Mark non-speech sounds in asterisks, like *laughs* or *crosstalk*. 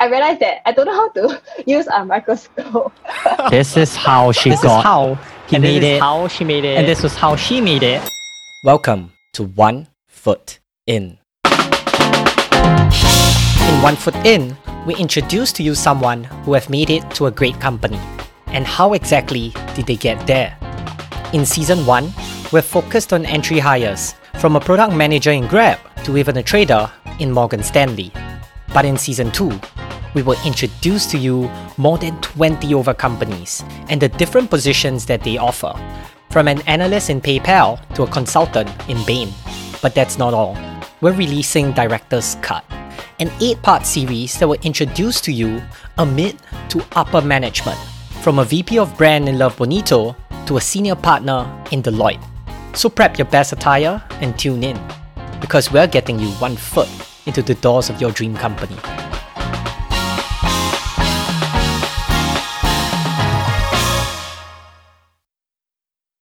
I realized that I don't know how to *laughs* use a microscope. *laughs* This is how she This is how he and made this is it. how she made it. and this was how she made it. Welcome to One Foot In. In One Foot In, we introduce to you someone who have made it to a great company. And how exactly did they get there? In season 1, we're focused on entry hires, from a product manager in Grab to even a trader in Morgan Stanley. But in season 2, we will introduce to you more than 20 over companies and the different positions that they offer, from an analyst in PayPal to a consultant in Bain. But that's not all. We're releasing Director's Cut, an 8 part series that will introduce to you a mid to upper management, from a VP of brand in Love Bonito to a senior partner in Deloitte. So prep your best attire and tune in, because we're getting you one foot into the doors of your dream company.